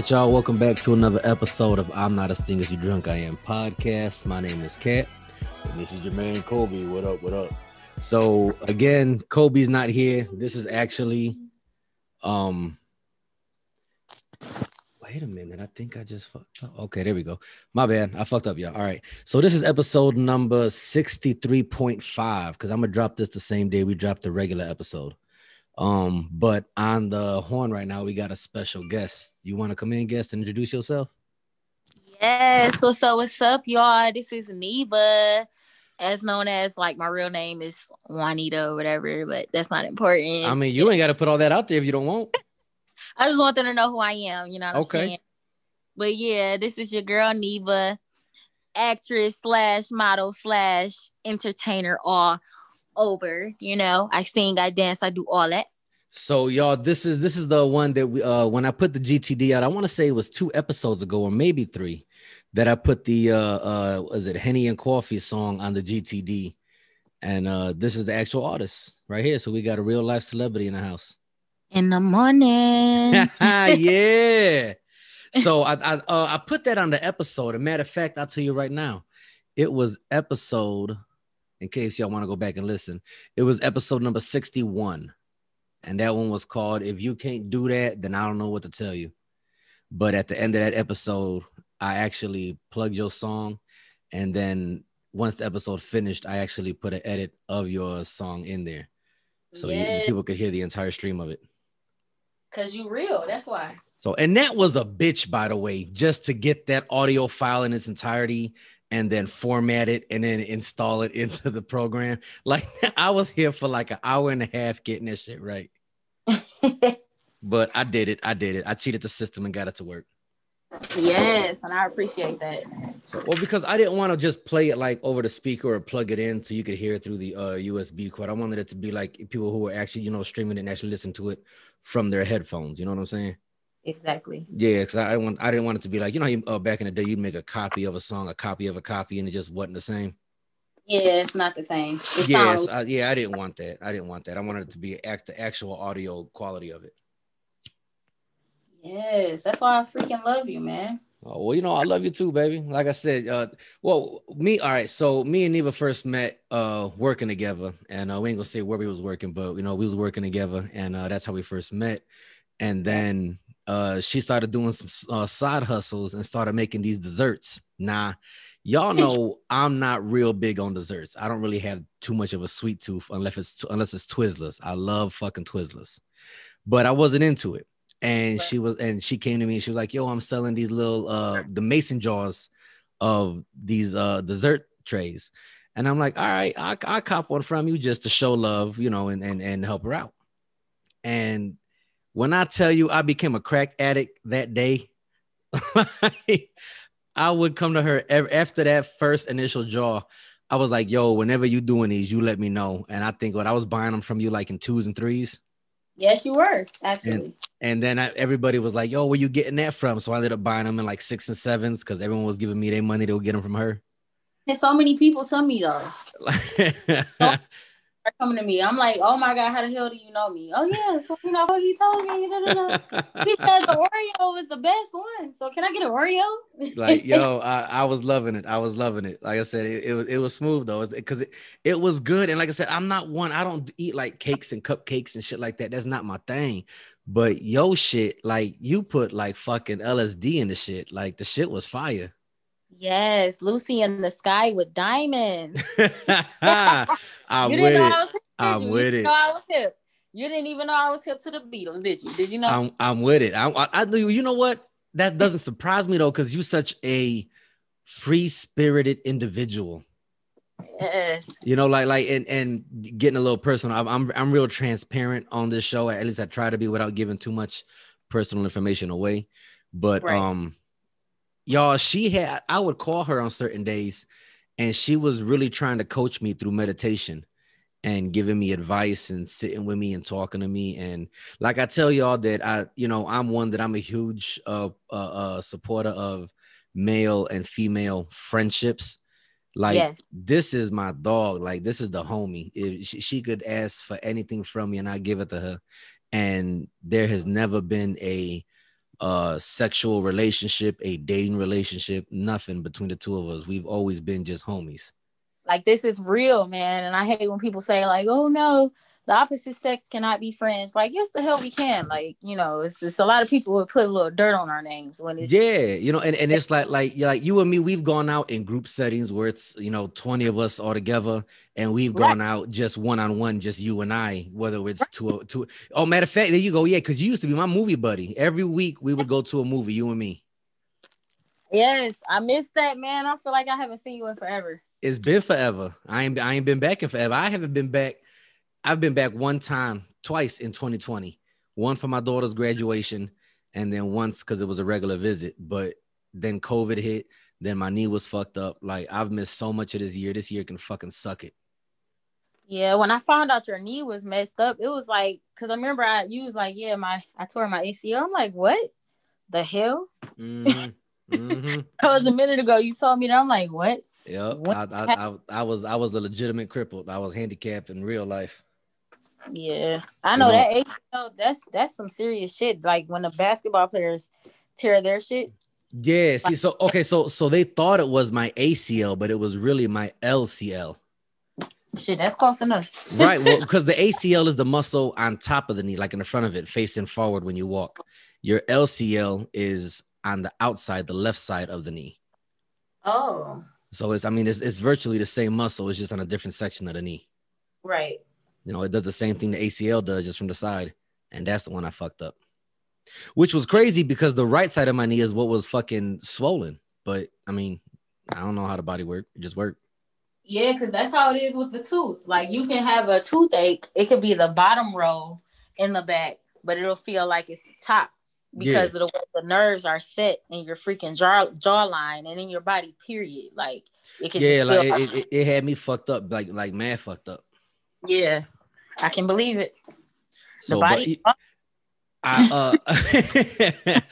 Right, y'all. Welcome back to another episode of I'm Not as Thing as You Drunk I Am podcast. My name is Kat. And this is your man Kobe. What up? What up? So again, Kobe's not here. This is actually um wait a minute. I think I just fucked up. Okay, there we go. My bad. I fucked up, y'all. All right. So this is episode number 63.5 because I'm gonna drop this the same day we dropped the regular episode. Um, but on the horn right now, we got a special guest. You want to come in, guest, and introduce yourself? Yes. What's up? What's up, y'all? This is Neva, as known as like my real name is Juanita or whatever, but that's not important. I mean, you ain't got to put all that out there if you don't want. I just want them to know who I am. You know what Okay. I'm saying? But yeah, this is your girl Neva, actress slash model slash entertainer all over. You know, I sing, I dance, I do all that. So y'all, this is this is the one that we uh when I put the GTD out, I want to say it was two episodes ago or maybe three that I put the uh uh was it Henny and Coffee song on the GTD. And uh this is the actual artist right here. So we got a real life celebrity in the house. In the morning. yeah. So I I uh, I put that on the episode. A matter of fact, I'll tell you right now, it was episode. In case y'all want to go back and listen, it was episode number sixty-one, and that one was called "If You Can't Do That, Then I Don't Know What to Tell You." But at the end of that episode, I actually plugged your song, and then once the episode finished, I actually put an edit of your song in there, so you- people could hear the entire stream of it. Cause you real. That's why. So, and that was a bitch, by the way, just to get that audio file in its entirety and then format it and then install it into the program. Like, I was here for like an hour and a half getting that shit right. But I did it. I did it. I cheated the system and got it to work. yes, and I appreciate that. So, well, because I didn't want to just play it like over the speaker or plug it in so you could hear it through the uh, USB cord. I wanted it to be like people who are actually, you know, streaming it and actually listen to it from their headphones. You know what I'm saying? Exactly. Yeah, because I, I want I didn't want it to be like you know how you, uh, back in the day you'd make a copy of a song, a copy of a copy, and it just wasn't the same. Yeah, it's not the same. It Yes, sounds- I, yeah, I didn't want that. I didn't want that. I wanted it to be act the actual audio quality of it. yes, that's why I freaking love you, man. Oh well, you know I love you too, baby. Like I said, uh, well, me, all right. So me and Neva first met uh working together, and uh, we ain't gonna say where we was working, but you know we was working together, and uh, that's how we first met. And then uh, she started doing some uh, side hustles and started making these desserts. Now, y'all know I'm not real big on desserts. I don't really have too much of a sweet tooth unless it's unless it's Twizzlers. I love fucking Twizzlers, but I wasn't into it. And she was, and she came to me and she was like, "Yo, I'm selling these little uh the mason jars of these uh dessert trays." And I'm like, "All right, I I cop one from you just to show love, you know, and and and help her out." And when I tell you I became a crack addict that day, I would come to her after that first initial jar. I was like, yo, whenever you doing these, you let me know. And I think what I was buying them from you like in twos and threes. Yes, you were actually. And then I, everybody was like, yo, where you getting that from? So I ended up buying them in like six and sevens because everyone was giving me their money. They would get them from her. And so many people tell me though. Coming to me. I'm like, oh my god, how the hell do you know me? Oh yeah, so you know what he told me. da, da, da. He said the Oreo was the best one. So can I get an Oreo? like yo I, I was loving it i was loving it like i said it, it was it was smooth though because it, it was good and like i said i'm not one i don't eat like cakes and cupcakes and shit like that that's not my thing but yo shit like you put like fucking lsd in the shit like the shit was fire Yes, Lucy in the sky with diamonds. i'm you with it I was hip. did I'm you? with it. I was hip. You didn't even know I was hip to the Beatles, did you? Did you know? I'm, I'm with it I, I, do you know what that doesn't surprise me though because you're such a free-spirited individual yes. you know like like and and getting a little personal I'm, I'm i'm real transparent on this show at least i try to be without giving too much personal information away but Right. um y'all she had i would call her on certain days and she was really trying to coach me through meditation and giving me advice and sitting with me and talking to me. And like i tell y'all that i you know i'm one that i'm a huge uh uh, uh supporter of male and female friendships. Like yes. this is my dog. Like this is the homie. If she, she could ask for anything from me and i give it to her. And there has never been a uh sexual relationship, a dating relationship, nothing between the two of us. We've always been just homies. Like this is real, man. And I hate when people say like, "Oh no, the opposite sex cannot be friends." Like, yes, the hell we can. Like, you know, it's it's a lot of people who put a little dirt on our names when it's Yeah, you know, and, and it's like like like you and me, we've gone out in group settings where it's you know 20 of us all together, and we've Right. gone out just one on one, just you and I, whether it's to a to oh matter of fact, there you go. Yeah, because you used to be my movie buddy. Every week we would go to a movie, you and me. Yes, I missed that, man. I feel like I haven't seen you in forever. It's been forever. I ain't I ain't been back in forever. I haven't been back. I've been back one time, twice in 2020. One for my daughter's graduation, and then once because it was a regular visit. But then COVID hit. Then my knee was fucked up. Like I've missed so much of this year. This year can fucking suck it. Yeah, when I found out your knee was messed up, it was like because I remember I you was like, yeah, my I tore my ACL. I'm like, what the hell? Mhm. Mhm. That was a minute ago. You told me that. I'm like, what? Yep. What I, I, I, I was I was a legitimate crippled. I was handicapped in real life. Yeah, I know that ACL. That's that's some serious shit. Like when the basketball players tear their shit. Yeah. See, so okay, so so they thought it was my ACL, but it was really my LCL. Shit, that's close enough. right well because the acl is the muscle on top of the knee like in the front of it facing forward when you walk your lcl is on the outside the left side of the knee Oh, so it's i mean it's, it's virtually the same muscle it's just on a different section of the knee right. You know it does the same thing the acl does just from the side and that's the one i fucked up which was crazy because the right side of my knee is what was fucking swollen but i mean i don't know how the body work it just worked Yeah, because that's how it is with the tooth. Like you can have a toothache. It could be the bottom row in the back, but it'll feel like it's the top because of the way the nerves are set in your freaking jaw jawline and in your body. Period. Like it can. yeah just like feel it, it, it had me fucked up like like mad fucked up yeah, I can believe it. The so body. I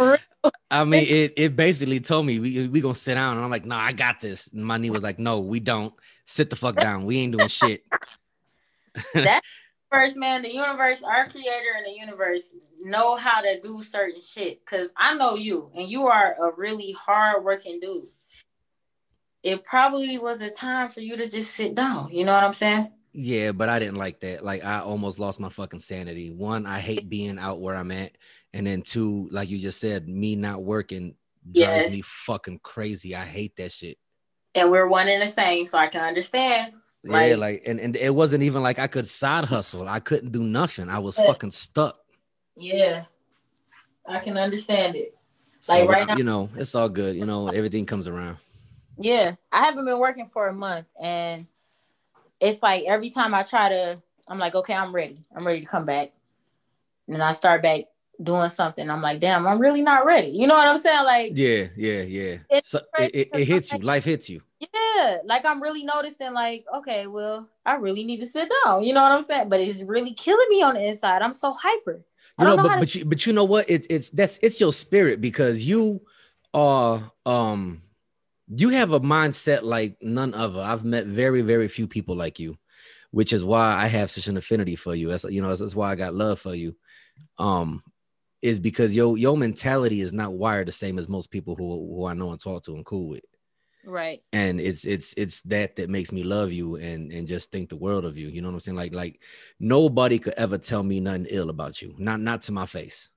uh I mean it it basically told me we we gonna sit down and I'm like, no, I got this. And my knee was like, no, we don't. Sit the fuck down. We ain't doing shit. First, man, the universe, our creator in the universe, know how to do certain shit. Cause I know you, and you are a really hard working dude. It probably was a time for you to just sit down. You know what I'm saying? Yeah, but I didn't like that. Like I almost lost my fucking sanity. One, I hate being out where I'm at. And then two, like you just said, me not working drives Yes. me fucking crazy. I hate that shit. And we're one and the same, so I can understand. yeah, Like- like and, and it wasn't even like I could side hustle. I couldn't do nothing. I was Yeah. fucking stuck. Yeah, I can understand it. So, Like, right now- you know, it's all good. You know, everything comes around. Yeah, I haven't been working for a month, and it's like every time I try to, I'm like, okay, I'm ready. I'm ready to come back. And then I start back doing something. I'm like, damn, I'm really not ready. You know what I'm saying? Like, Yeah, yeah, yeah. It's So it, it, it hits you. Life hits you. yeah, like I'm really noticing, like, okay, well, I really need to sit down. You know what I'm saying? But it's really killing me on the inside. I'm so hyper. You know, know but to- but you but you know what? It's it's that's it's your spirit because you are um you have a mindset like none other. I've met very very few people like you, which is why I have such an affinity for you. That's you know that's, that's why I got love for you. Um, is because your your mentality is not wired the same as most people who who I know and talk to and cool with. Right. and it's it's it's that that makes me love you and and just think the world of you you know what i'm saying like like nobody could ever tell me nothing ill about you not not to my face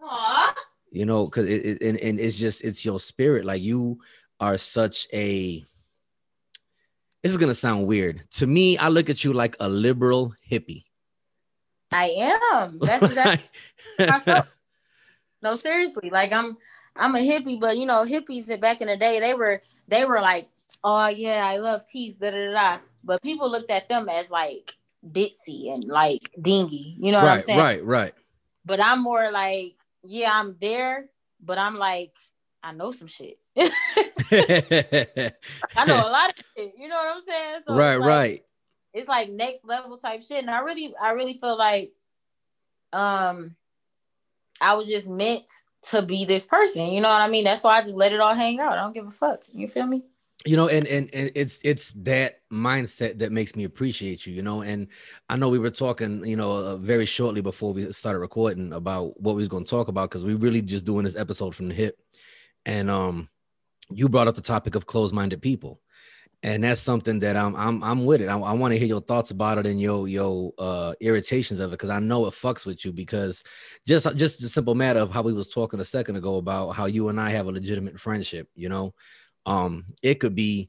Aw. you know because it, it and, and it's just it's your spirit like you are such a this is gonna sound weird to me i look at you like a liberal hippie I am. That's exactly myself. No, seriously. Like I'm I'm a hippie, but you know, hippies back in the day, they were they were like, Oh yeah, I love peace, da da da. da. But people looked at them as like ditzy and like dingy. You know what I'm saying? right right But I'm more like, yeah, I'm there, but I'm like, I know some shit. I know a lot of shit. You know what I'm saying? So it's right like- right it's like next level type shit. And I really, I really feel like um I was just meant to be this person. You know what I mean? That's why I just let it all hang out. I don't give a fuck. You feel me? you know and, and and it's it's that mindset that makes me appreciate you you know and i know we were talking you know uh, very shortly before we started recording about what we was going to talk about because we really just doing this episode from the hip and um you brought up the topic of closed-minded people and that's something that I'm I'm I'm with it. I, I want to hear your thoughts about it and your your uh, irritations of it because I know it fucks with you because just just the simple matter of how we was talking a second ago about how you and I have a legitimate friendship. You know, um, it could be,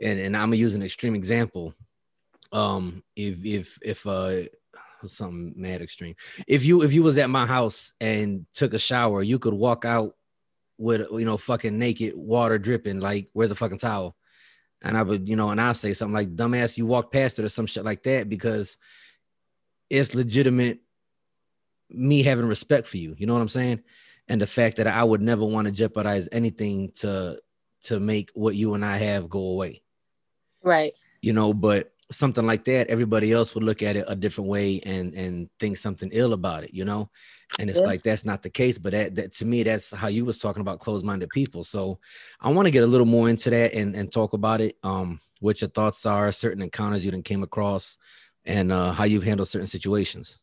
and and I'm gonna use an extreme example. Um, if if if uh something mad extreme, if you if you was at my house and took a shower, you could walk out with you know fucking naked water dripping like where's the fucking towel and I would, you know, and I'll say something like, dumbass, you walk past it or some shit like that because it's legitimate me having respect for you. You know what I'm saying? And the fact that I would never want to jeopardize anything to to make what you and I have go away. Right. You know, but something like that, everybody else would look at it a different way and and think something ill about it, you know. And it's yeah. like that's not the case, but that, that to me, that's how you was talking about closed-minded people. So I want to get a little more into that and and talk about it. Um, what your thoughts are, certain encounters you didn't came across, and uh, how you've handled certain situations.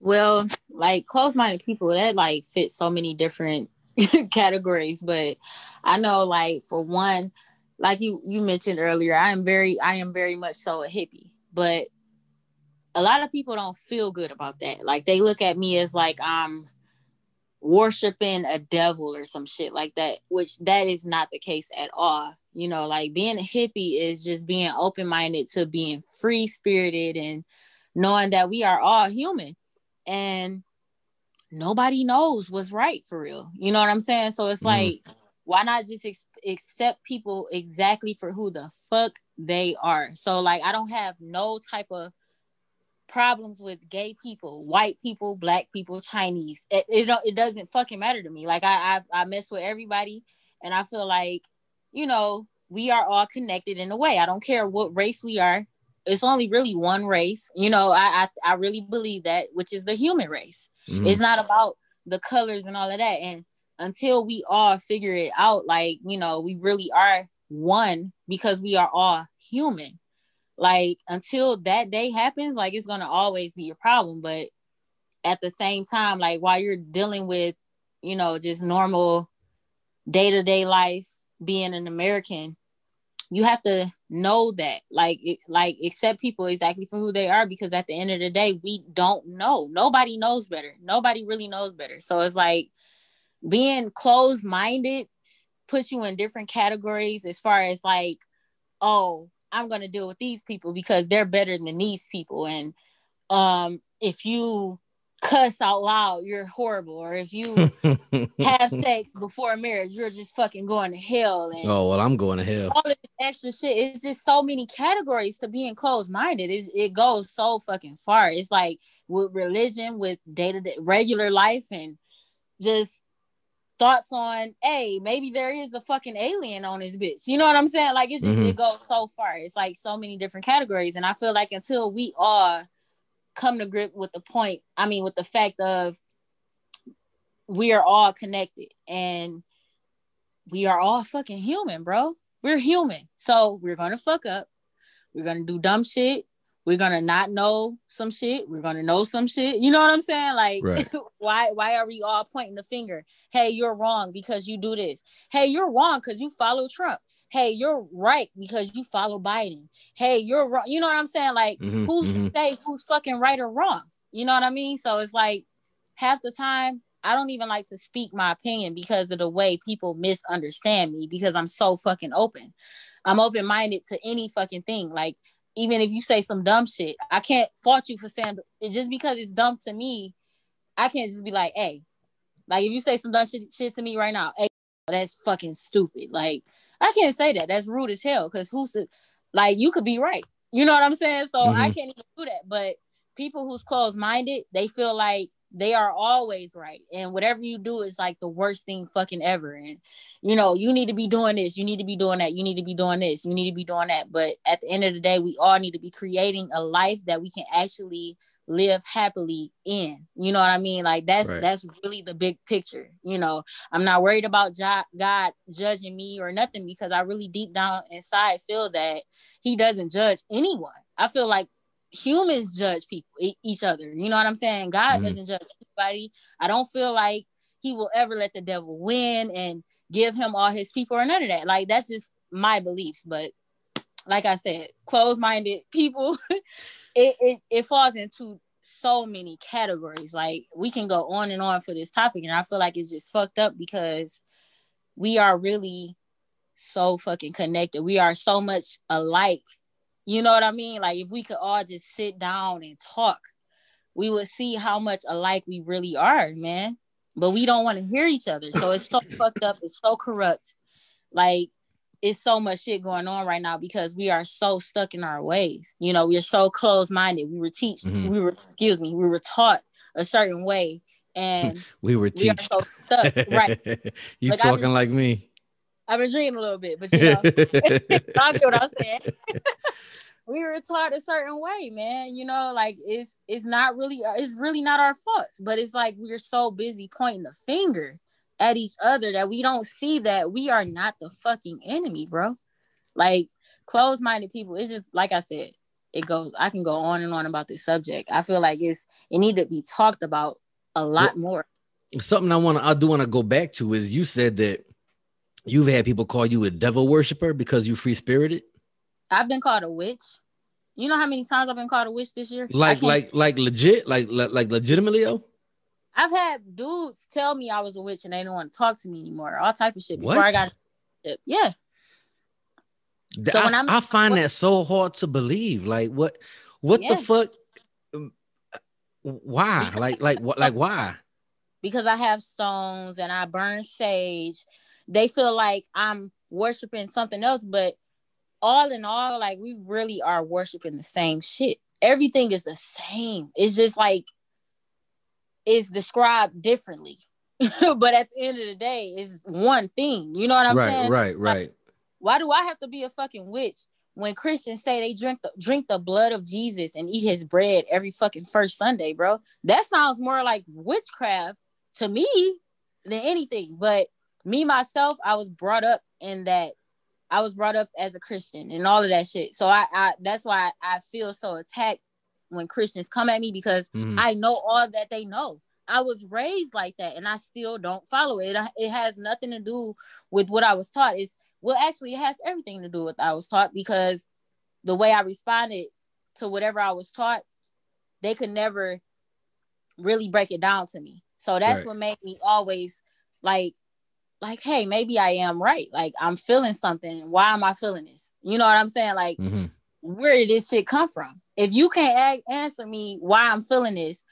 Well, like closed-minded people, that like fit so many different categories, but I know like for one like you you mentioned earlier, I am very I am very much so a hippie, but a lot of people don't feel good about that. Like they look at me as like I'm worshiping a devil or some shit like that, which that is not the case at all. You know, like being a hippie is just being open minded to being free spirited and knowing that we are all human and nobody knows what's right for real. You know what I'm saying? So it's mm. like why not just ex- accept people exactly for who the fuck they are? So like i don't have no type of problems with gay people white people black people chinese. It, it, it doesn't fucking matter to me. Like I, I i mess with everybody and i feel like you know we are all connected in a way. I don't care what race we are. It's only really one race. You know i i, I really believe that which is the human race. Mm-hmm. it's not about the colors and all of that. And until we all figure it out, like, you know, we really are one because we are all human. Like, until that day happens, like, it's going to always be a problem. But at the same time, like, while you're dealing with, you know, just normal day to day life, being an American, you have to know that like it, like accept people exactly for who they are because at the end of the day we don't know nobody knows better nobody really knows better so it's like being closed minded puts you in different categories as far as like, oh, I'm gonna deal with these people because they're better than these people. And um, if you cuss out loud, you're horrible. Or if you have sex before marriage, you're just fucking going to hell. And oh well, I'm going to hell. All this extra shit. It's just so many categories to being closed minded. It goes so fucking far. It's like with religion, with day to day regular life, and just thoughts on, hey, maybe there is a fucking alien on this bitch. You know what I'm saying? Like it's just mm-hmm. it goes so far. It's like so many different categories. And I feel like until we all come to grip with the point, I mean, with the fact of we are all connected and we are all fucking human, bro. We're human. So we're gonna fuck up. We're gonna do dumb shit we're gonna not know some shit. We're gonna know some shit. You know what i'm saying? Like right. why why are we all pointing the finger? Hey you're wrong because you do this. Hey you're wrong because you follow trump. Hey you're right because you follow biden. Hey you're wrong. You know what i'm saying? Like mm-hmm, who's mm-hmm. to say who's fucking right or wrong? You know what i mean? So it's like half the time I don't even like to speak my opinion because of the way people misunderstand me because I'm so fucking open. I'm open minded to any fucking thing. Like even if you say some dumb shit, I can't fault you for saying it just because it's dumb to me. I can't just be like, hey, like if you say some dumb shit, shit to me right now, hey, that's fucking stupid. Like I can't say that. That's rude as hell. Cause who's like you could be right. You know what I'm saying? So mm-hmm. I can't even do that. But people who's closed minded, they feel like they are always right. And whatever you do is like the worst thing fucking ever. And you know you need to be doing this. You need to be doing that. You need to be doing this. You need to be doing that. But at the end of the day we all need to be creating a life that we can actually live happily in. You know what i mean? Like that's right. that's really the big picture you know? I'm not worried about god judging me or nothing because i really deep down inside feel that he doesn't judge anyone. I feel like humans judge people each other you know what i'm saying? God mm-hmm. doesn't judge anybody. I don't feel like he will ever let the devil win and give him all his people or none of that. Like that's just my beliefs but like i said closed-minded people it, it it falls into so many categories. Like we can go on and on for this topic and i feel like it's just fucked up because we are really so fucking connected. We are so much alike you know what I mean? Like if we could all just sit down and talk, we would see how much alike we really are, man. But we don't want to hear each other. So it's so fucked up. It's so corrupt. Like it's so much shit going on right now because we are so stuck in our ways. You know, we are so closed minded. We were teach, mm-hmm. we were, excuse me, we were taught a certain way, and we were we teach. so stuck. Right? you like, talking been, like me? I've been dreaming a little bit, but you know, I get what I'm saying we were taught a certain way, man. You know, like it's it's not really uh, it's really not our faults, but it's like we're so busy pointing the finger at each other that we don't see that we are not the fucking enemy, bro. Like closed-minded people, it's just like I said, it goes. I can go on and on about this subject. I feel like it's it need to be talked about a lot well, more. Something I want to I do want to go back to is you said that you've had people call you a devil worshiper because you free spirited. I've been called a witch. You know how many times I've been called a witch this year? Like, like, like legit, like, like, like legitimately, yo. I've had dudes tell me I was a witch and they don't want to talk to me anymore. All type of shit before what? I got. Yeah. So I, when I'm, I find what, that so hard to believe. Like, what, what yeah. the fuck? Why? like, like, what? Like, why? Because I have stones and I burn sage. They feel like I'm worshiping something else, but all in all, like we really are worshiping the same shit. Everything is the same. It's just like it's described differently. but at the end of the day, it's one thing. You know what I'm right, saying? Right, right, right. why do I have to be a fucking witch when Christians say they drink the drink the blood of Jesus and eat his bread every fucking first Sunday, bro? That sounds more like witchcraft to me than anything. But me myself, I was brought up in that I was brought up as a Christian and all of that shit. So I, I that's why I feel so attacked when Christians come at me because mm-hmm. I know all that they know. I was raised like that and I still don't follow it. It has nothing to do with what I was taught. It's well actually it has everything to do with I was taught because the way I responded to whatever I was taught, they could never really break it down to me. So that's right. what made me always like like, hey, maybe I am right. Like, I'm feeling something. Why am I feeling this? You know what I'm saying? Like, mm-hmm. where did this shit come from? If you can't answer me why I'm feeling this,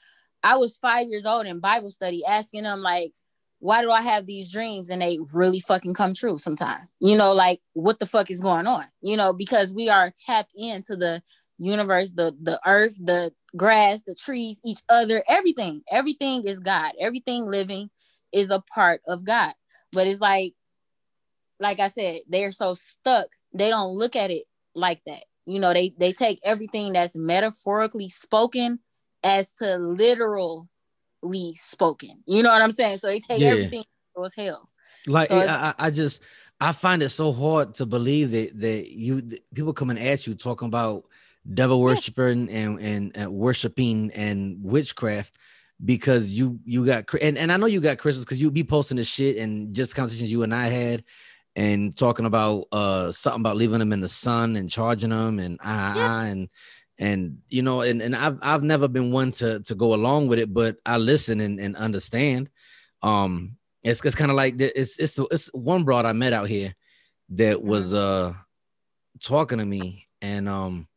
I was five years old in Bible study asking them, like, why do I have these dreams and they really fucking come true sometimes? You know, like, what the fuck is going on? You know, because we are tapped into the universe, the the earth, the grass, the trees, each other, everything. Everything is God. Everything living is a part of God. But it's like, like I said, they're so stuck. They don't look at it like that. You know, they they take everything that's metaphorically spoken as to literally spoken. You know what I'm saying? So they take yeah. everything as hell. Like so I, I just I find it so hard to believe that that you people come and ask you talking about devil worshiping yeah. and, and and worshiping and witchcraft because you you got and, and I know you got Christmas because you be posting this shit and just conversations you and I had and talking about uh something about leaving them in the sun and charging them and ah, yeah. Ah, and and you know and, and I've I've never been one to to go along with it but I listen and, and understand um it's, it's kind of like it's it's the, it's one broad I met out here that mm-hmm. was uh talking to me and um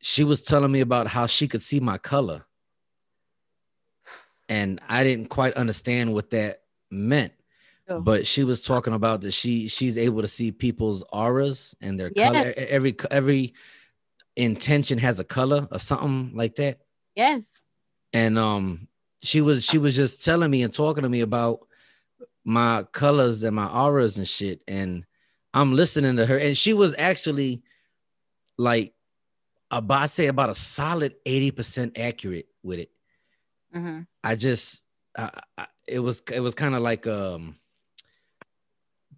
she was telling me about how she could see my color and I didn't quite understand what that meant. Oh. But she was talking about that she she's able to see people's auras and their yes. color. Every every intention has a color or something like that. Yes. And um she was she was just telling me and talking to me about my colors and my auras and shit. And I'm listening to her, and she was actually like about I say about a solid 80% accurate with it. Mm-hmm. I just I, I, it was it was kind of like um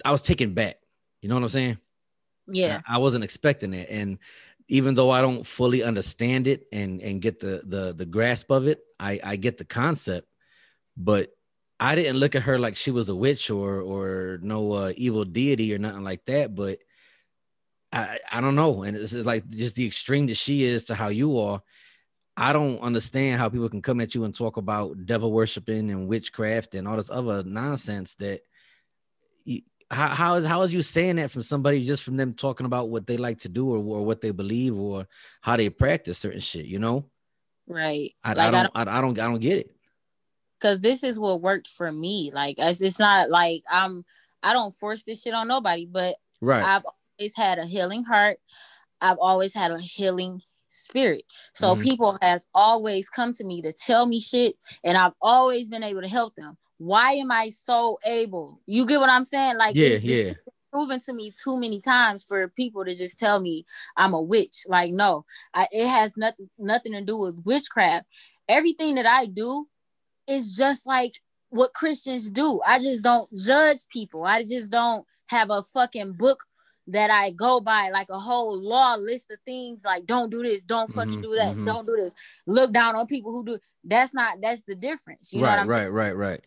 I was taken back. You know what I'm saying? Yeah. I, I wasn't expecting it. And even though I don't fully understand it and and get the the the grasp of it, I I get the concept, but I didn't look at her like she was a witch or or no uh, evil deity or nothing like that. But I I don't know, and it's, it's like just the extreme that she is to how you are. I don't understand how people can come at you and talk about devil worshiping and witchcraft and all this other nonsense that you, how, how is how is you saying that from somebody just from them talking about what they like to do or, or what they believe or how they practice certain shit, you know? Right. I, Like, I I don't I, I don't I don't get it. because this is what worked for me. Like it's, it's not like I'm I don't force this shit on nobody, but Right. I've always had a healing heart. I've always had a healing spirit. So Mhm. people has always come to me to tell me shit, and I've always been able to help them. Why am I so able? You get what I'm saying? Like yeah, yeah. proven to me too many times for people to just tell me I'm a witch. Like no, I, it has nothing nothing to do with witchcraft. Everything that I do is just like what Christians do. I just don't judge people. I just don't have a fucking book that I go by, like a whole law list of things like don't do this, don't fucking Mhm, do that, mhm. don't do this. Look down on people who do that's not that's the difference. You know right, what I'm right, saying? right, right.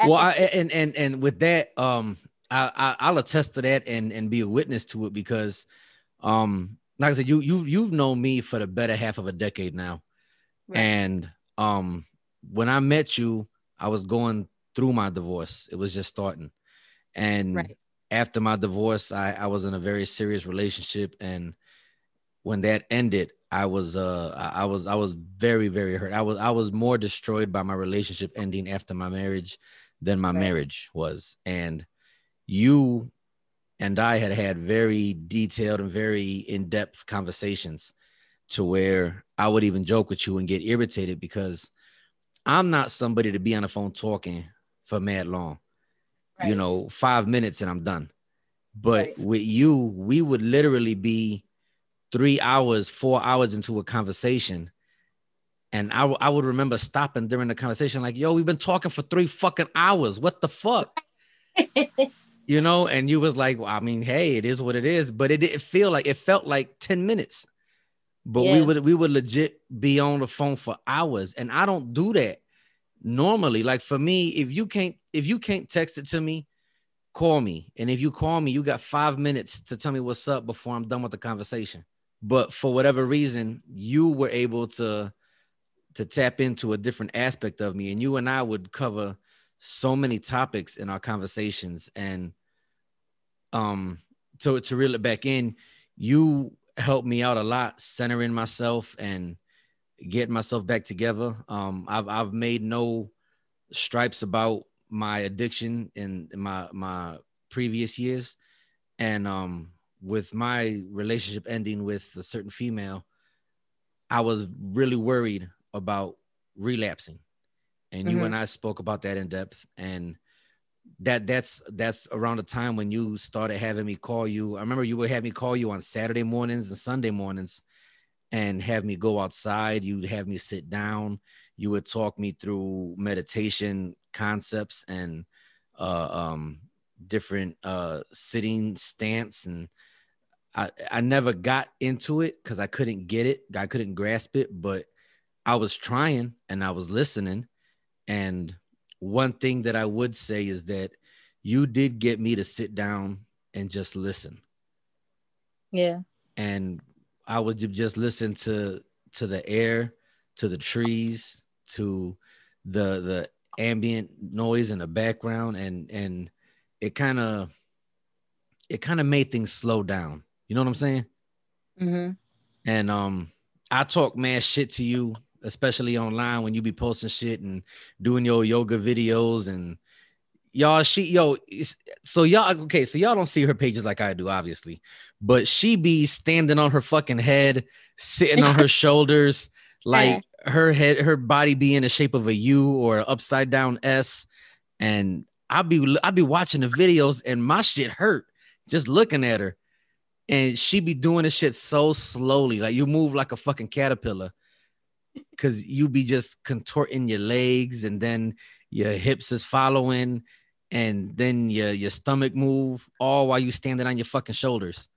At Well, the- I and and and with that, um, I, I I'll attest to that and and be a witness to it because, um, like I said, you you you've known me for the better half of a decade now, Right. and um, when I met you, I was going through my divorce. It was just starting, and Right. After my divorce, I I was in a very serious relationship, and when that ended, I was uh I I was I was very very hurt. I was I was more destroyed by my relationship ending after my marriage than my Right. marriage was. And you and I had had very detailed and very in-depth conversations to where I would even joke with you and get irritated because I'm not somebody to be on the phone talking for mad long. You know, 5 minutes and I'm done. But Right. with you, we would literally be three hours, four hours into a conversation. And I, w- I would remember stopping during the conversation, like, yo, we've been talking for three fucking hours. What the fuck? You know? And you was like, well, I mean, hey, it is what it is. But it didn't feel like it felt like 10 minutes. But we would we would legit be on the phone for hours. And I don't do that normally. Like for me, if you can't if you can't text it to me, call me. And if you call me, you got five minutes to tell me what's up before I'm done with the conversation. But for whatever reason, you were able to to tap into a different aspect of me, and you and I would cover so many topics in our conversations. And um, to to reel it back in, you helped me out a lot, centering myself and getting myself back together. Um, I've I've made no stripes about my addiction in, in my my previous years, and um, with my relationship ending with a certain female, I was really worried about relapsing, and you Mhm. and I spoke about that in depth, and that that's that's around the time when you started having me call you. I remember you would have me call you on Saturday mornings and Sunday mornings and have me go outside. You'd have me sit down. You would talk me through meditation concepts and uh, um, different uh, sitting stance. And I, I never got into it because I couldn't get it. I couldn't grasp it, but I was trying and I was listening. And one thing that I would say is that you did get me to sit down and just listen yeah. and I would just listen to to the air, to the trees, to the the ambient noise in the background, and and it kind of it kind of made things slow down. You know what I'm saying? hmm And um, I talk mad shit to you, especially online when you be posting shit and doing your yoga videos and y'all. She yo, so y'all okay? So y'all don't see her pages like I do, obviously, but she be standing on her fucking head, sitting on her shoulders, like her head, her body be in the shape of a U or an upside down S, and I'll be I'll be watching the videos and my shit hurt just looking at her, and she be doing the shit so slowly, like you move like a fucking caterpillar, cause you be just contorting your legs and then your hips is following, and then your your stomach move all while you standing on your fucking shoulders,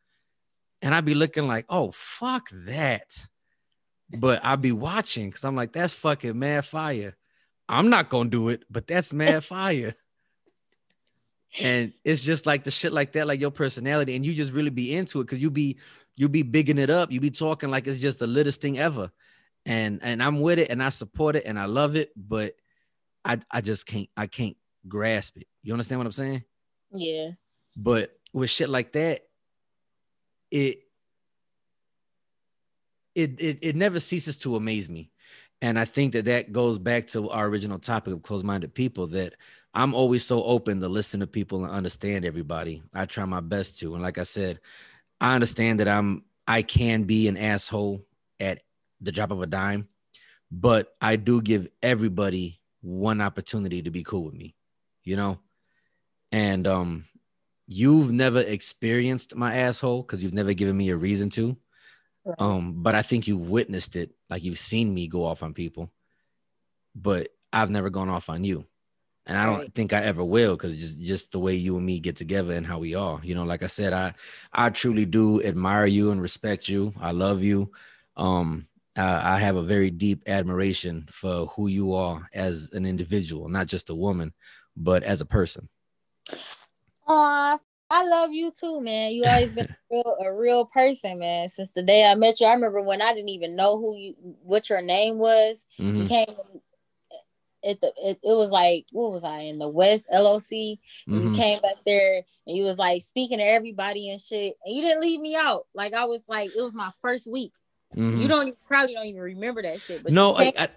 and I'd be looking like, oh fuck that but I'd be watching because I'm like, that's fucking mad fire. I'm not gonna do it, but that's mad fire. and it's just like the shit like that, like your personality, and you just really be into it because you be you be bigging it up, you be talking like it's just the littest thing ever. And and I'm with it and I support it and I love it, but I I just can't I can't grasp it. You understand what I'm saying? Yeah. But with shit like that, it it, it it never ceases to amaze me and i think that that goes back to our original topic of closed-minded people that i'm always so open to listen to people and understand everybody i try my best to and like i said i understand that i'm i can be an asshole at the drop of a dime but i do give everybody one opportunity to be cool with me you know and um you've never experienced my asshole because you've never given me a reason to um, but I think you've witnessed it, like you've seen me go off on people, but I've never gone off on you. And I don't right. think I ever will because just just the way you and me get together and how we are. You know, like I said, I I truly do admire you and respect you. I love you. Um, I, I have a very deep admiration for who you are as an individual, not just a woman, but as a person. Oh, I love you too, man. You always been a real, a real, person, man. Since the day I met you, I remember when I didn't even know who you, what your name was. Mm-hmm. You came. It, it it was like what was I in the West LOC? Mm-hmm. You came back there and you was like speaking to everybody and shit, and you didn't leave me out. Like I was like it was my first week. Mm-hmm. You don't probably don't even remember that shit. But no, I, I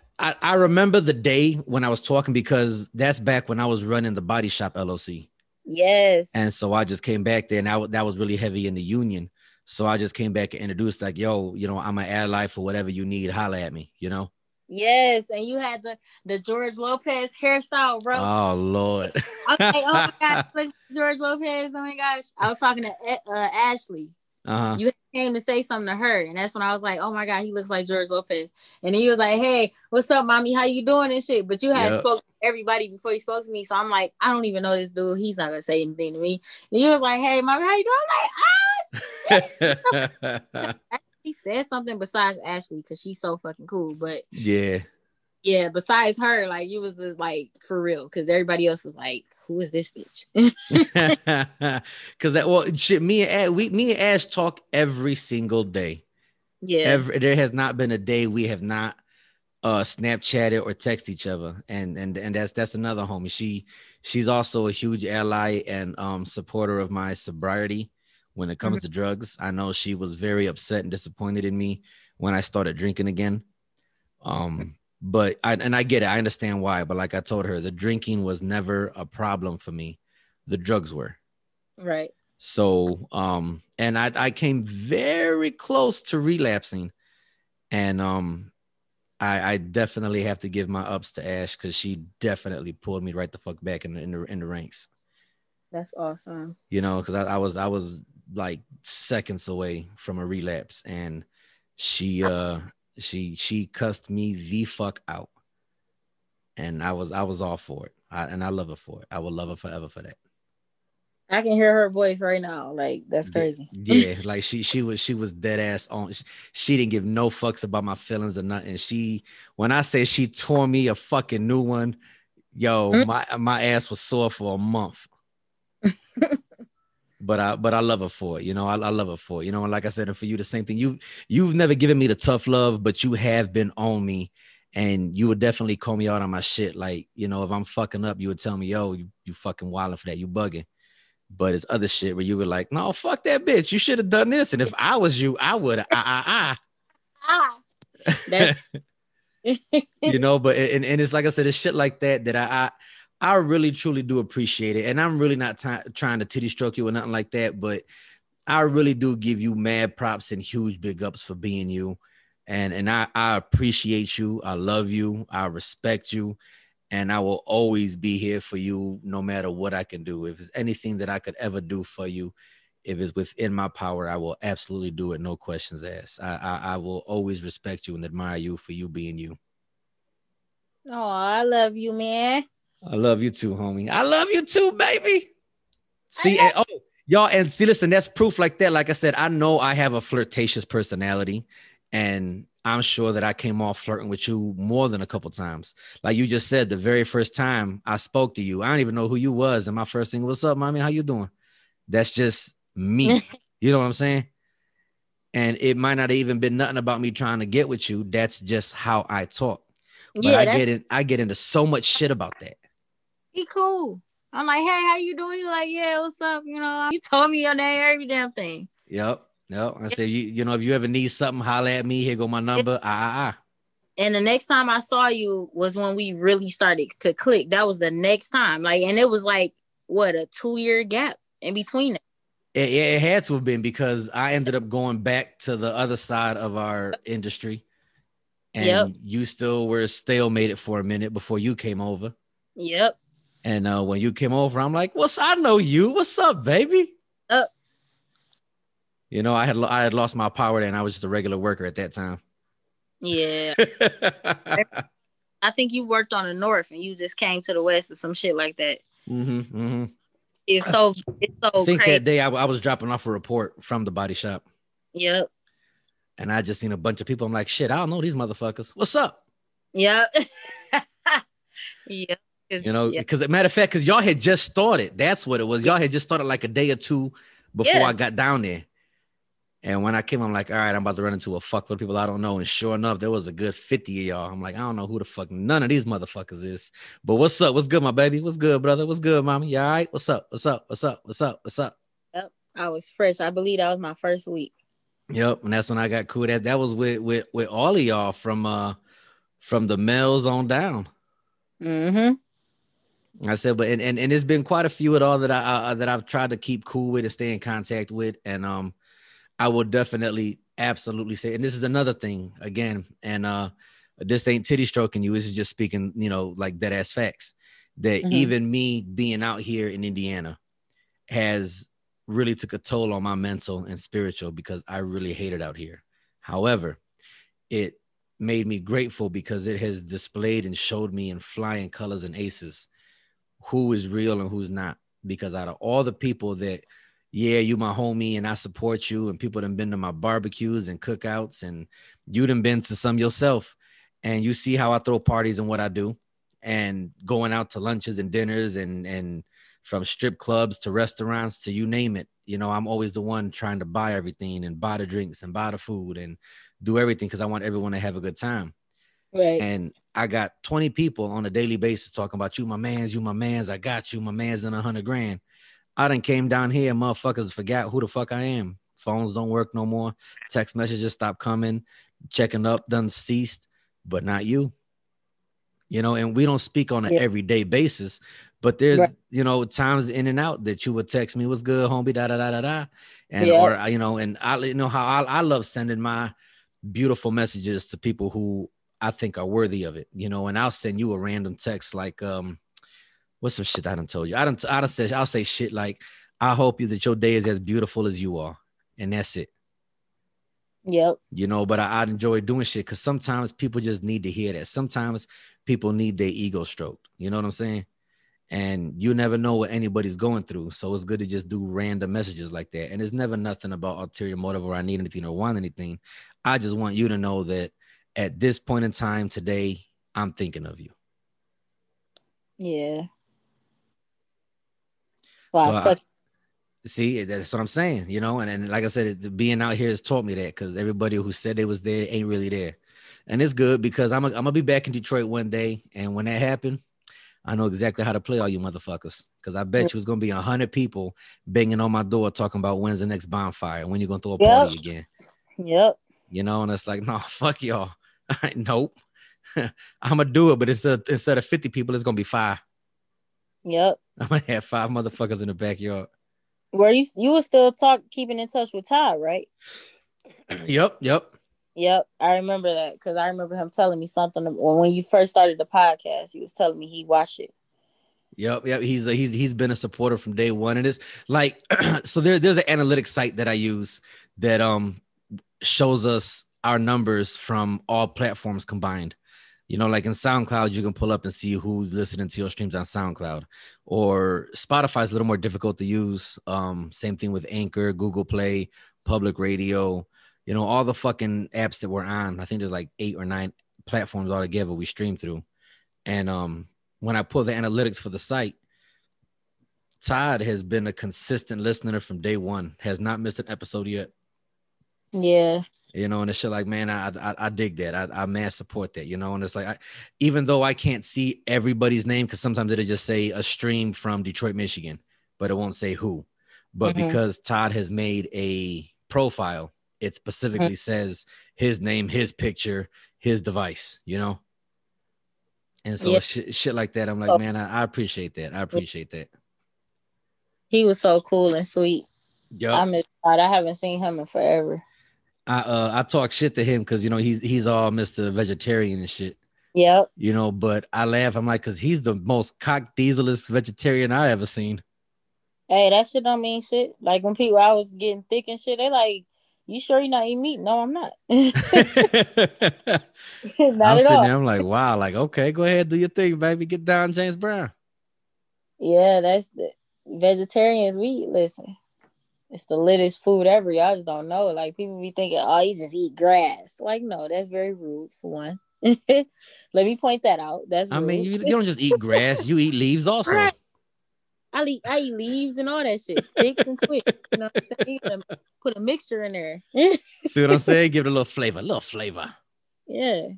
I remember the day when I was talking because that's back when I was running the Body Shop LOC. Yes. And so I just came back there, and I, that was really heavy in the union. So I just came back and introduced, like, yo, you know, I'm an ally for whatever you need. Holla at me, you know. Yes, and you had the the George Lopez hairstyle, bro. Oh Lord. okay. Oh my gosh, George Lopez. Oh my gosh, I was talking to uh, Ashley. Uh-huh. You came to say something to her, and that's when I was like, "Oh my god, he looks like George Lopez." And he was like, "Hey, what's up, mommy? How you doing and shit?" But you had yep. spoke to everybody before he spoke to me, so I'm like, I don't even know this dude. He's not gonna say anything to me. And he was like, "Hey, mommy, how you doing?" I'm like, "Ah, shit." he said something besides Ashley because she's so fucking cool, but yeah, yeah, besides her, like you was just like for real, because everybody else was like, "Who is this bitch?" Because that well, shit, me and Ash, we me and Ash talk every single day. Yeah, every, there has not been a day we have not uh Snapchatted or text each other, and and and that's that's another homie. She she's also a huge ally and um supporter of my sobriety when it comes mm-hmm. to drugs. I know she was very upset and disappointed in me when I started drinking again. Um but I and I get it. I understand why. But like I told her, the drinking was never a problem for me. The drugs were. Right. So um and I I came very close to relapsing. And um I I definitely have to give my ups to Ash because she definitely pulled me right the fuck back in the in the, in the ranks. That's awesome. You know, because I, I was I was like seconds away from a relapse and she uh she she cussed me the fuck out, and I was I was all for it, I, and I love her for it. I will love her forever for that. I can hear her voice right now. Like that's crazy. Yeah, like she she was she was dead ass on. She, she, didn't give no fucks about my feelings or nothing. She when I say she tore me a fucking new one, yo, mm-hmm. my my ass was sore for a month. but I but I love her for it. You know, I, I love her for it. You know, and like I said, and for you, the same thing. You you've never given me the tough love, but you have been on me, and you would definitely call me out on my shit. Like, you know, if I'm fucking up, you would tell me, yo, you, you fucking wilding for that, you bugging. But it's other shit where you were like, no, fuck that bitch. You should have done this. And if I was you, I would ah ah ah. you know, but and, and it's like I said, it's shit like that that I, I I really truly do appreciate it. And I'm really not t- trying to titty stroke you or nothing like that, but I really do give you mad props and huge big ups for being you. and and I, I appreciate you. I love you. I respect you. And I will always be here for you no matter what I can do. If there's anything that I could ever do for you, if it's within my power, I will absolutely do it, no questions asked. I, I, I will always respect you and admire you for you being you. Oh, I love you, man. I love you too, homie. I love you too, baby. See, and, oh, y'all, and see, listen, that's proof like that. Like I said, I know I have a flirtatious personality, and I'm sure that I came off flirting with you more than a couple times. Like you just said, the very first time I spoke to you, I don't even know who you was, and my first thing, "What's up, mommy? How you doing?" That's just me. you know what I'm saying? And it might not have even been nothing about me trying to get with you. That's just how I talk. But yeah, I get it. I get into so much shit about that. He cool. I'm like, hey, how you doing? Like, yeah, what's up? You know, you told me your name, every damn thing. Yep. Yep. I said, you, you know, if you ever need something, holler at me. Here go my number. Ah, ah, ah. And the next time I saw you was when we really started to click. That was the next time. Like, and it was like what a two year gap in between it. It, it had to have been because I ended up going back to the other side of our industry, and yep. you still were stalemated for a minute before you came over. Yep. And uh, when you came over, I'm like, "What's? I know you. What's up, baby?" Uh, you know, I had I had lost my power and I was just a regular worker at that time. Yeah. I think you worked on the north and you just came to the west or some shit like that. Mm-hmm, mm-hmm. It's so it's so. I think crazy. that day I, I was dropping off a report from the body shop. Yep. And I just seen a bunch of people. I'm like, shit, I don't know these motherfuckers. What's up? Yep. yep. You know, because matter of fact, because y'all had just started. That's what it was. Y'all had just started like a day or two before yeah. I got down there. And when I came, I'm like, all right, I'm about to run into a fuckload of people I don't know. And sure enough, there was a good 50 of y'all. I'm like, I don't know who the fuck none of these motherfuckers is. But what's up? What's good, my baby? What's good, brother? What's good, mommy? You all right? What's up? What's up? What's up? What's up? What's up? Yep. I was fresh. I believe that was my first week. Yep. And that's when I got cool. That that was with with with all of y'all from uh from the males on down. Mm-hmm. I said, but and, and and it's been quite a few at all that I uh, that I've tried to keep cool with and stay in contact with, and um, I will definitely, absolutely say, and this is another thing again, and uh, this ain't titty stroking you. This is just speaking, you know, like dead ass facts. That mm-hmm. even me being out here in Indiana has really took a toll on my mental and spiritual because I really hate it out here. However, it made me grateful because it has displayed and showed me in flying colors and aces who is real and who's not. Because out of all the people that yeah, you my homie and I support you. And people have been to my barbecues and cookouts, and you done been to some yourself. And you see how I throw parties and what I do, and going out to lunches and dinners and and from strip clubs to restaurants to you name it. You know, I'm always the one trying to buy everything and buy the drinks and buy the food and do everything because I want everyone to have a good time. Right. And I got 20 people on a daily basis talking about you, my man's, you, my man's, I got you, my man's in a hundred grand. I done came down here, motherfuckers forgot who the fuck I am. Phones don't work no more. Text messages stopped coming. Checking up done ceased, but not you. You know, and we don't speak on an yeah. everyday basis, but there's right. you know times in and out that you would text me, "What's good, homie?" Da da da da da, and yeah. or uh, you know, and I you know how I, I love sending my beautiful messages to people who I think are worthy of it. You know, and I'll send you a random text like, um, what's some shit I done told you? I don't I don't say I'll say shit like I hope you that your day is as beautiful as you are, and that's it. Yep. You know, but I, I enjoy doing shit because sometimes people just need to hear that. Sometimes people need their ego stroked. You know what I'm saying? And you never know what anybody's going through. So it's good to just do random messages like that. And it's never nothing about ulterior motive or I need anything or want anything. I just want you to know that at this point in time today, I'm thinking of you. Yeah. Wow, so such- I, see, that's what I'm saying, you know. And, and like I said, it, being out here has taught me that because everybody who said they was there ain't really there, and it's good because I'm a, I'm gonna be back in Detroit one day, and when that happened, I know exactly how to play all you motherfuckers. Because I bet you it's gonna be a hundred people banging on my door talking about when's the next bonfire, when you gonna throw a yep. party again. Yep. You know, and it's like, no, fuck y'all. nope. I'm gonna do it, but instead instead of 50 people, it's gonna be five. Yep. I'm gonna have five motherfuckers in the backyard. Where you you were still talk keeping in touch with Todd, right? yep, yep. Yep, I remember that because I remember him telling me something when you first started the podcast. He was telling me he watched it. Yep, yep. He's a, he's he's been a supporter from day one. And it's like so there, there's an analytics site that I use that um shows us our numbers from all platforms combined. You know, like in SoundCloud, you can pull up and see who's listening to your streams on SoundCloud. Or Spotify is a little more difficult to use. Um, same thing with Anchor, Google Play, Public Radio. You know, all the fucking apps that we're on. I think there's like eight or nine platforms altogether we stream through. And um, when I pull the analytics for the site, Todd has been a consistent listener from day one. Has not missed an episode yet. Yeah. You know, and it's shit like, man, I I, I dig that. I, I man support that. You know, and it's like, I, even though I can't see everybody's name, because sometimes it'll just say a stream from Detroit, Michigan, but it won't say who. But mm-hmm. because Todd has made a profile, it specifically mm-hmm. says his name, his picture, his device. You know. And so yeah. shit, shit like that, I'm like, man, I, I appreciate that. I appreciate that. He was so cool and sweet. Yeah, I'm I haven't seen him in forever. I uh I talk shit to him because you know he's he's all Mr. Vegetarian and shit. Yep. You know, but I laugh. I'm like, cause he's the most cock dieselest vegetarian I ever seen. Hey, that shit don't mean shit. Like when people I was getting thick and shit, they like, you sure you're not eating meat? No, I'm not. not I'm sitting all. there, I'm like, wow, like, okay, go ahead, do your thing, baby. Get down, James Brown. Yeah, that's the vegetarians we eat. Listen, it's the littest food ever. Y'all just don't know. Like people be thinking, oh, you just eat grass. Like, no, that's very rude for one. Let me point that out. That's I mean, you, you don't just eat grass, you eat leaves also. I eat I eat leaves and all that shit. Sticks and quick. You know what I'm saying? Put a mixture in there. See what I'm saying? Give it a little flavor, a little flavor. Yeah.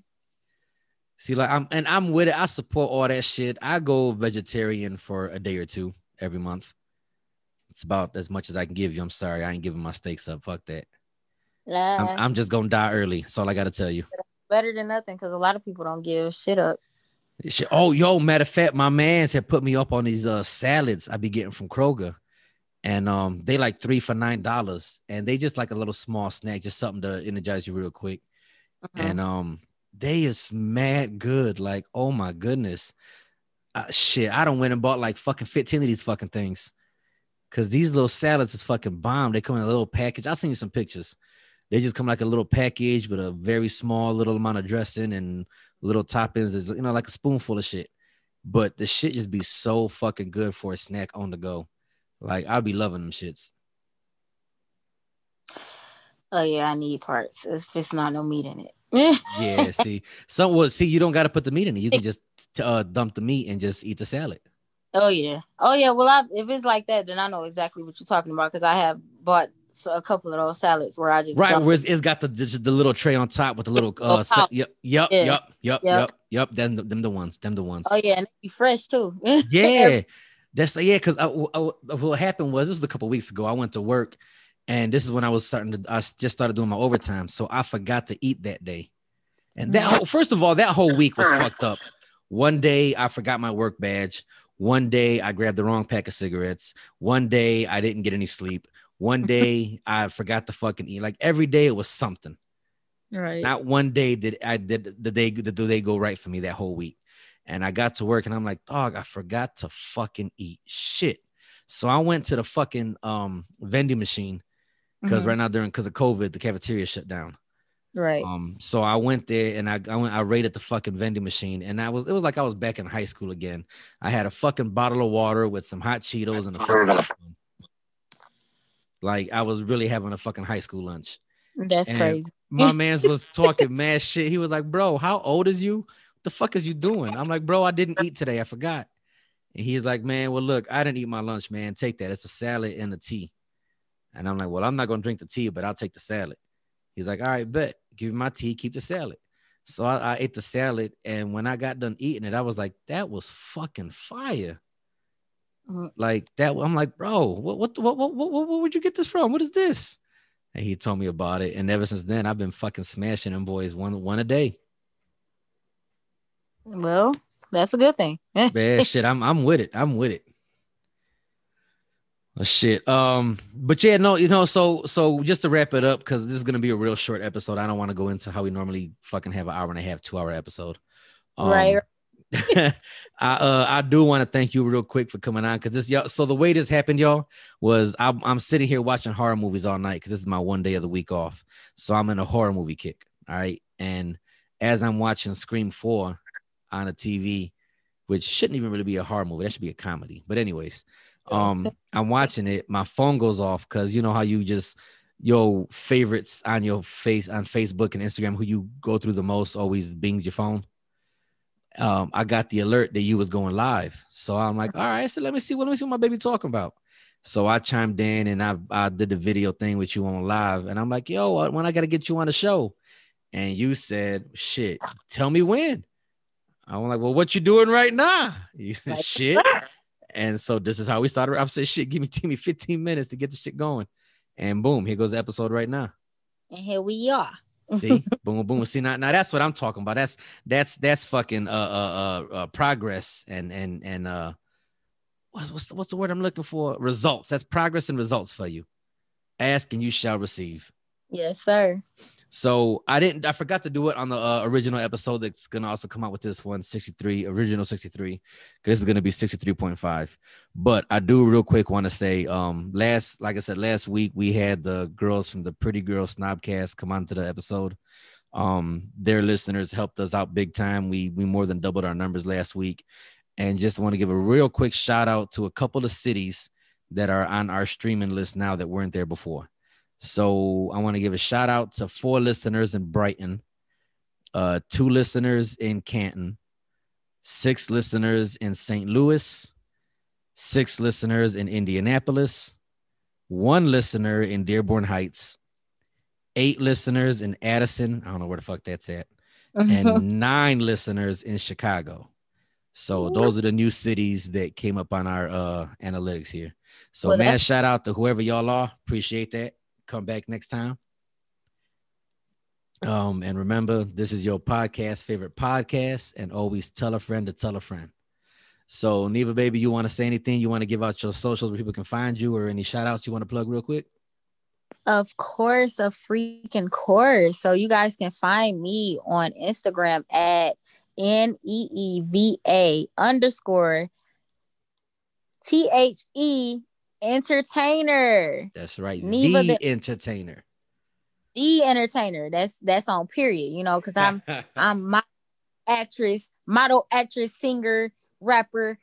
See, like I'm and I'm with it. I support all that shit. I go vegetarian for a day or two every month. It's about as much as I can give you. I'm sorry, I ain't giving my stakes up. Fuck that. Yeah. I'm, I'm just gonna die early. That's all I gotta tell you. Better than nothing, because a lot of people don't give shit up. Oh, yo, matter of fact, my man's had put me up on these uh salads I be getting from Kroger. And um, they like three for nine dollars, and they just like a little small snack, just something to energize you real quick. Mm-hmm. And um, they is mad good. Like, oh my goodness, uh, shit! I don't went and bought like fucking fifteen of these fucking things. Cause these little salads is fucking bomb. They come in a little package. I'll send you some pictures. They just come like a little package with a very small little amount of dressing and little toppings. Is you know like a spoonful of shit. But the shit just be so fucking good for a snack on the go. Like I'll be loving them shits. Oh yeah, I need parts. If it's not no meat in it. yeah, see, so well, see, you don't got to put the meat in it. You can just uh, dump the meat and just eat the salad. Oh yeah, oh yeah. Well, I, if it's like that, then I know exactly what you're talking about because I have bought a couple of those salads where I just right where it's, it's got the, the, the little tray on top with the little uh sa- yep yep, yeah. yep yep yep yep yep them them the ones them the ones. Oh yeah, and be fresh too. yeah, that's the yeah. Because uh, uh, what happened was this was a couple weeks ago. I went to work, and this is when I was starting to I just started doing my overtime, so I forgot to eat that day. And that mm. whole, first of all, that whole week was fucked up. One day I forgot my work badge. One day I grabbed the wrong pack of cigarettes. One day I didn't get any sleep. One day I forgot to fucking eat. Like every day it was something. Right. Not one day did I did the day did the day go right for me that whole week. And I got to work and I'm like, dog, I forgot to fucking eat shit. So I went to the fucking um vending machine because mm-hmm. right now during because of COVID, the cafeteria shut down. Right. Um, so I went there and I, I went, I raided the fucking vending machine, and I was it was like I was back in high school again. I had a fucking bottle of water with some hot Cheetos and a fucking like I was really having a fucking high school lunch. That's and crazy. my man's was talking mad shit. He was like, Bro, how old is you? What the fuck is you doing? I'm like, bro, I didn't eat today. I forgot. And he's like, Man, well, look, I didn't eat my lunch, man. Take that. It's a salad and a tea. And I'm like, Well, I'm not gonna drink the tea, but I'll take the salad. He's like, All right, bet give me my tea, keep the salad. So I, I, ate the salad, and when I got done eating it, I was like, "That was fucking fire!" Mm-hmm. Like that, I'm like, "Bro, what, what, what, what, what, what, would you get this from? What is this?" And he told me about it, and ever since then, I've been fucking smashing them boys one, one a day. Well, that's a good thing. Man, shit, I'm, I'm with it. I'm with it. Oh, shit. Um, but yeah, no, you know, so so just to wrap it up, because this is gonna be a real short episode. I don't want to go into how we normally fucking have an hour and a half, two hour episode. Um, Right. I uh I do want to thank you real quick for coming on because this y'all. So the way this happened, y'all, was I'm I'm sitting here watching horror movies all night because this is my one day of the week off. So I'm in a horror movie kick. All right, and as I'm watching Scream Four on a TV, which shouldn't even really be a horror movie, that should be a comedy. But anyways, um, I'm watching it. My phone goes off because you know how you just your favorites on your face on Facebook and Instagram, who you go through the most, always bings your phone um, I got the alert that you was going live. So I'm like, all right, so let me see what let me see what my baby talking about. So I chimed in and I, I did the video thing with you on live. And I'm like, yo, uh, when I gotta get you on the show. And you said, shit, tell me when. I'm like, well, what you doing right now? You said shit. And so this is how we started. I said, shit, give me give me 15 minutes to get the shit going. And boom, here goes the episode right now. And here we are. See, boom, boom. See, now, now that's what I'm talking about. That's that's that's fucking uh uh uh, uh progress and and and uh what's what's the, what's the word I'm looking for? Results. That's progress and results for you. Ask and you shall receive. Yes, sir. So I didn't. I forgot to do it on the uh, original episode. That's gonna also come out with this one, 63, original 63. Because this is gonna be 63.5. But I do real quick want to say, um, last, like I said, last week we had the girls from the Pretty Girl Snobcast come on to the episode. Um, their listeners helped us out big time. We we more than doubled our numbers last week, and just want to give a real quick shout out to a couple of cities that are on our streaming list now that weren't there before. So I want to give a shout out to four listeners in Brighton, uh, two listeners in Canton, six listeners in St. Louis, six listeners in Indianapolis, one listener in Dearborn Heights, eight listeners in Addison. I don't know where the fuck that's at, and nine listeners in Chicago. So those are the new cities that came up on our uh analytics here. So Well, man, shout out to whoever y'all are. Appreciate that. Come back next time. Um, and remember, this is your podcast, favorite podcast, and always tell a friend to tell a friend. So, Neeva, baby, you want to say anything? You want to give out your socials where people can find you, or any shout outs you want to plug real quick? Of course, a freaking course. So you guys can find me on Instagram at N E E V A underscore T H E entertainer. That's right, Neeva the the- entertainer. The entertainer. That's that's on period, you know, because I'm I'm my actress, model actress, singer, rapper,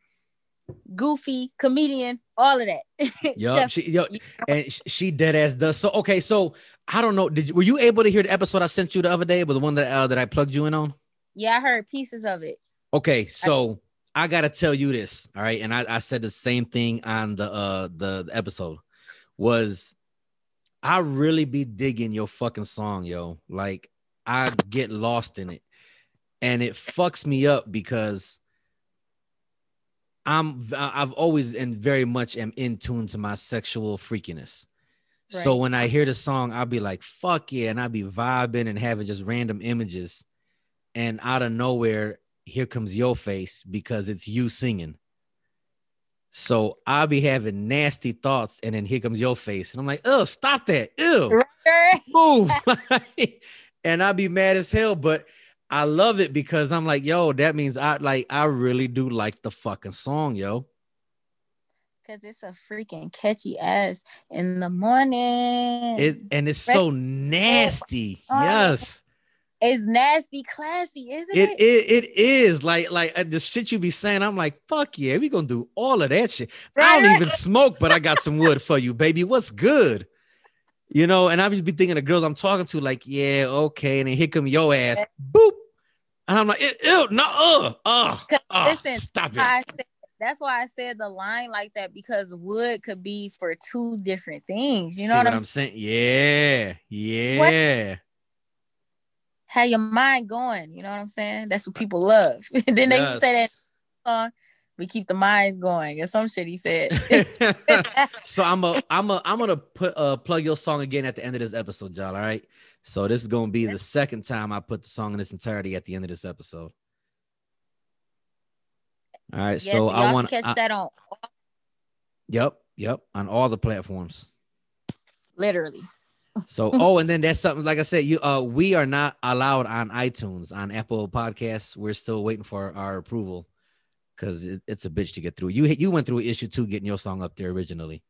goofy, comedian, all of that. Yup, she, yo, and she dead ass does. So okay, so I don't know. Did you, were you able to hear the episode I sent you the other day, but the one that uh, that I plugged you in on? yeah, I heard pieces of it. Okay, so I gotta tell you this, all right, and I, I said the same thing on the uh the, the episode was I really be digging your fucking song, yo. Like I get lost in it, and it fucks me up because I'm I've always and very much am in tune to my sexual freakiness. So when I hear the song, I'll be like, fuck yeah. And I'll be vibing and having just random images. And out of nowhere, here comes your face because it's you singing. So I'll be having nasty thoughts, and then here comes your face. And I'm like, oh, stop that. Ew, move. and I'll be mad as hell. But I love it because I'm like, yo, that means I like I really do like the fucking song, yo. Cause it's a freaking catchy ass in the morning. It and it's so nasty. Oh. Yes. It's nasty, classy, isn't It, it? it it is like like uh, the shit you be saying. I'm like, fuck yeah, we gonna do all of that shit. I don't right. even smoke, but I got some wood for you, baby. What's good? You know, and I just be thinking the girls I'm talking to, like, yeah, okay, and then here come your ass, boop, and I'm like, ew, no, uh, uh, uh listen, stop it. I said, that's why I said the line like that because wood could be for two different things. You know See what, I'm saying? saying? Yeah, yeah. Have your mind going. You know what I'm saying? That's what people love. then they say that song, we keep the minds going, or some shit he said. so I'm a I'm a I'm gonna put uh plug your song again at the end of this episode, y'all. All right. So this is gonna be the second time I put the song in its entirety at the end of this episode. All right. yes, so I want catch I, that on Yep. Yep, on all the platforms. Literally. So, oh, and then that's something like I said, you uh we are not allowed on iTunes on Apple Podcasts. We're still waiting for our approval because it, it's a bitch to get through. You you went through issue two getting your song up there originally,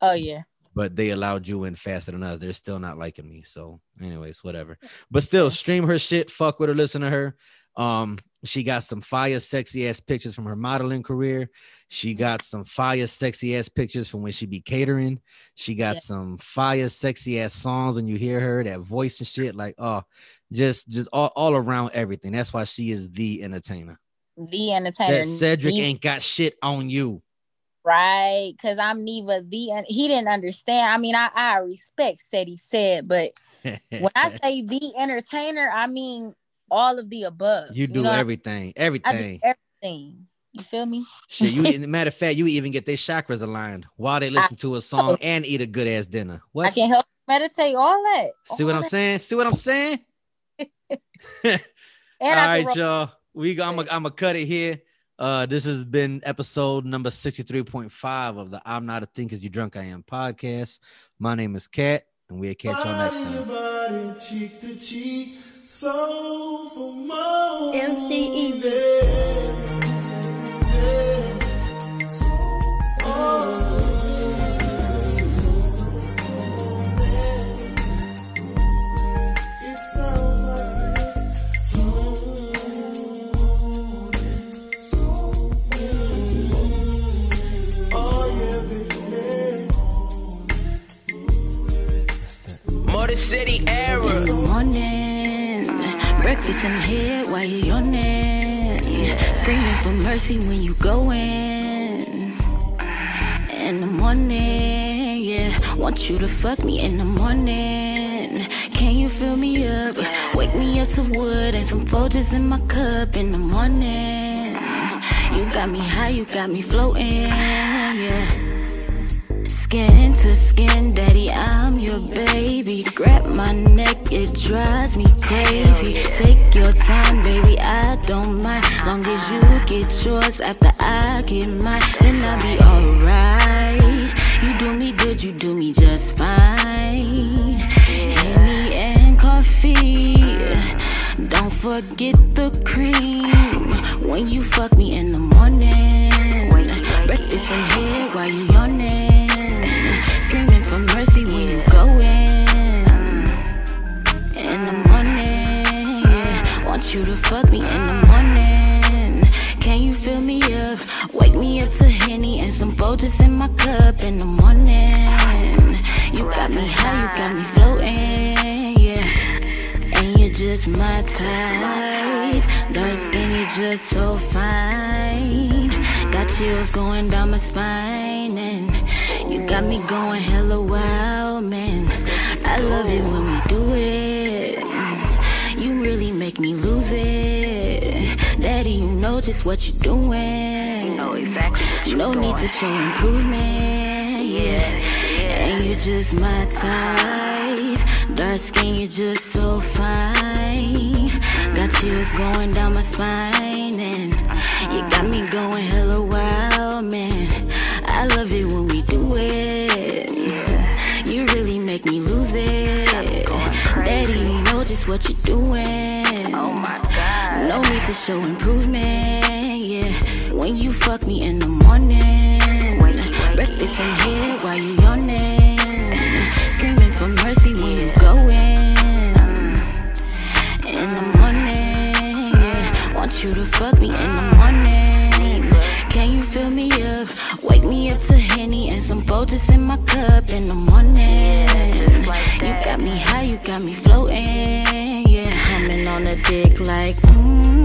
Oh yeah. but they allowed you in faster than us. They're still not liking me. So, anyways, whatever. But still, stream her shit. Fuck with her. Listen to her. Um, she got some fire, sexy ass pictures from her modeling career. She got some fire, sexy ass pictures from when she be catering. She got Yeah. some fire, sexy ass songs when you hear her, that voice and shit. Like, oh, just just all, all around everything. That's why she is the entertainer. The entertainer. That Cedric Ne- ain't got shit on you. right because i'm neeva the and he didn't understand i mean i i respect said he said but when i say the entertainer i mean all of the above you do know, everything, I do everything. everything you feel me Shit, you matter of fact, you even get their chakras aligned while they listen to a song and eat a good ass dinner. What? i can help meditate all that See what all I'm saying? See what I'm saying? and All I right, y'all. We go, I'm gonna cut it here. Uh, this has been episode number 63.5 of the I'm Not a Think As You Drunk I Am podcast. My name is Kat, and we'll catch y'all next time. Body, cheek to cheek, soul for more. MCE Beats. It sounds like this. Yeah, baby. Motor City era. Breakfast in here while you're yawning. Screaming for mercy when you go in. In the morning, yeah. Want you to fuck me in the morning. Can you fill me up? Wake me up to wood and some Folgers in my cup in the morning. You got me high, you got me floating, yeah. Skin to skin, daddy, I'm your baby. Grab my neck, it drives me crazy. Take your time, baby, I don't mind. Long as you get yours after I get mine, then I'll be alright. You do me good, you do me just fine. Henny and coffee. Don't forget the cream when you fuck me in the morning. Breakfast in here while you yawning. For mercy when you go in. In the morning, yeah. Want you to fuck me in the morning. Can you fill me up? Wake me up to Henny and some Folgers in my cup in the morning. You got me high, you got me floating, yeah. And you're just my type. Dark skin, you're just so fine. Got chills going down my spine. And you got me going hella wild, man. I love it when we do it. You really make me lose it. Daddy, you know just what you're doing. Know exactly what you No doing. need to show improvement, yeah. And you're just my type. Dark skin, you're just so fine. Got chills going down my spine, and you got me going hella No need to show improvement, yeah. When you fuck me in the morning, breakfast in here while you dick like, mmm.